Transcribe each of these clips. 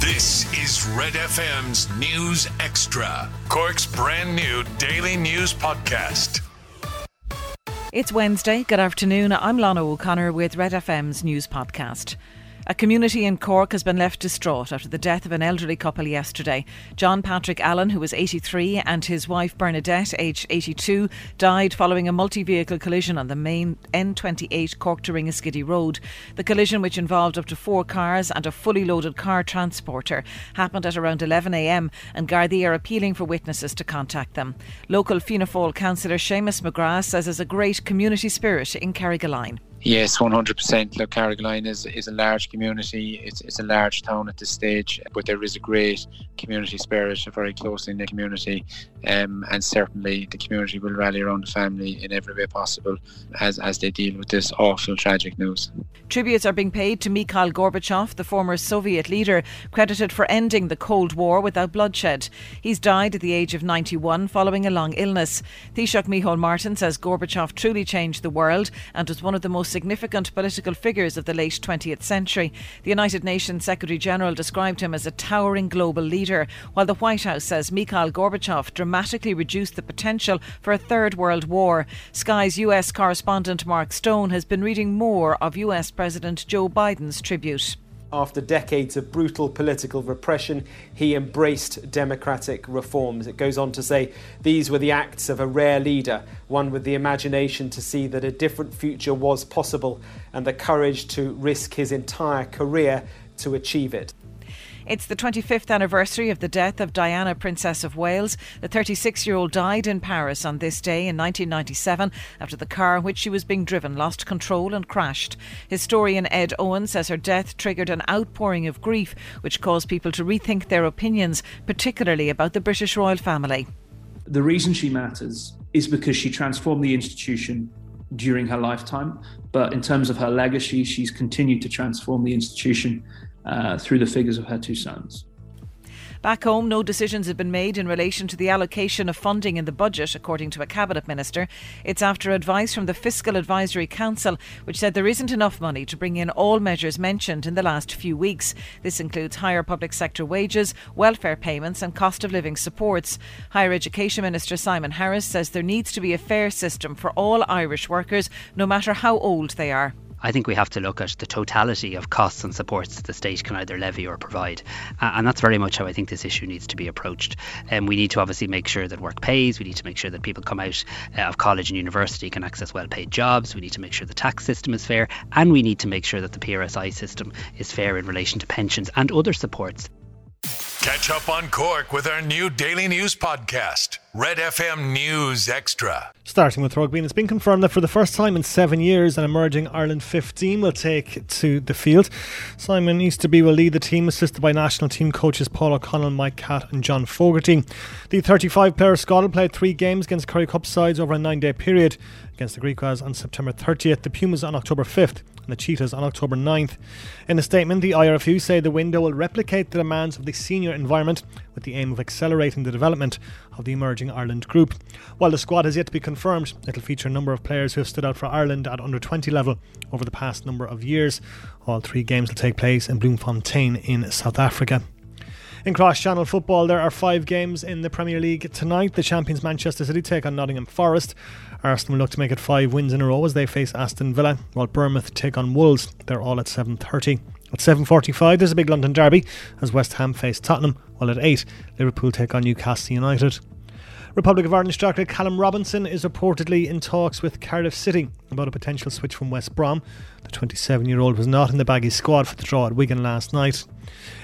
This is Red FM's News Extra, Cork's brand new daily news podcast. It's Wednesday. Good afternoon. I'm Lana O'Connor with Red FM's News Podcast. A community in Cork has been left distraught after the death of an elderly couple yesterday. John Patrick Allen, who was 83, and his wife Bernadette, aged 82, died following a multi vehicle collision on the main N28 Cork to Ringaskiddy Road. The collision, which involved up to four cars and a fully loaded car transporter, happened at around 11am, and Gardaí are appealing for witnesses to contact them. Local Fianna Fáil councillor Seamus McGrath says there's a great community spirit in Carrigaline. Yes, 100%. Look, Carrigaline is, is a large community. It's, it's a large town at this stage, but there is a great community spirit, a very close the community. Um, and certainly the community will rally around the family in every way possible as, as they deal with this awful, tragic news. Tributes are being paid to Mikhail Gorbachev, the former Soviet leader, credited for ending the Cold War without bloodshed. He's died at the age of 91 following a long illness. Taoiseach Micheál Martin says Gorbachev truly changed the world and was one of the most significant political figures of the late 20th century. The United Nations Secretary General described him as a towering global leader, while the White House says Mikhail Gorbachev dramatically reduced the potential for a third world war. Sky's US correspondent Mark Stone has been reading more of US President Joe Biden's tribute. After decades of brutal political repression, he embraced democratic reforms. It goes on to say these were the acts of a rare leader, one with the imagination to see that a different future was possible and the courage to risk his entire career to achieve it. It's the 25th anniversary of the death of Diana, Princess of Wales. The 36 year old died in Paris on this day in 1997 after the car in which she was being driven lost control and crashed. Historian Ed Owen says her death triggered an outpouring of grief, which caused people to rethink their opinions, particularly about the British royal family. The reason she matters is because she transformed the institution during her lifetime. But in terms of her legacy, she's continued to transform the institution uh, through the figures of her two sons. Back home, no decisions have been made in relation to the allocation of funding in the budget, according to a cabinet minister. It's after advice from the Fiscal Advisory Council, which said there isn't enough money to bring in all measures mentioned in the last few weeks. This includes higher public sector wages, welfare payments, and cost of living supports. Higher Education Minister Simon Harris says there needs to be a fair system for all Irish workers, no matter how old they are. I think we have to look at the totality of costs and supports that the state can either levy or provide. Uh, and that's very much how I think this issue needs to be approached. And um, we need to obviously make sure that work pays. We need to make sure that people come out uh, of college and university can access well paid jobs. We need to make sure the tax system is fair. And we need to make sure that the PRSI system is fair in relation to pensions and other supports. Catch up on Cork with our new daily news podcast, Red FM News Extra. Starting with rugby, and it's been confirmed that for the first time in seven years, an emerging Ireland 15 will take to the field. Simon Easterby will lead the team, assisted by national team coaches Paul O'Connell, Mike Catt, and John Fogarty. The 35 player squad will play three games against Currie Cup sides over a nine day period. Against the Griquas on September 30th, the Pumas on October 5th, and the Cheetahs on October 9th. In a statement, the IRFU say the window will replicate the demands of the senior environment with the aim of accelerating the development of the emerging Ireland group. While the squad has yet to be confirmed, it'll feature a number of players who have stood out for Ireland at under 20 level over the past number of years. All three games will take place in Bloemfontein in South Africa. In cross channel football, there are five games in the Premier League tonight. The champions Manchester City take on Nottingham Forest. Arsenal look to make it five wins in a row as they face Aston Villa, while Bournemouth take on Wolves. They're all at 7.30. At 7.45 there's a big London derby as West Ham face Tottenham, while at 8 Liverpool take on Newcastle United. Republic of Ireland striker Callum Robinson is reportedly in talks with Cardiff City about a potential switch from West Brom. The 27 year old was not in the baggy squad for the draw at Wigan last night.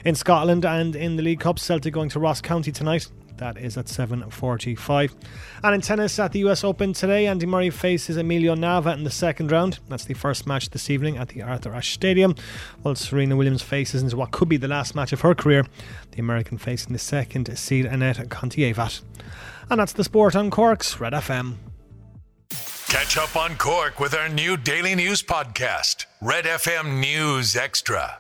In Scotland and in the League Cup, Celtic going to Ross County tonight. That is at 7.45. And in tennis at the US Open today, Andy Murray faces Emilio Nava in the second round. That's the first match this evening at the Arthur Ashe Stadium. While Serena Williams faces into what could be the last match of her career, the American facing the second seed Anett Kontaveit. And that's the sport on Cork's Red FM. Catch up on Cork with our new daily news podcast, Red FM News Extra.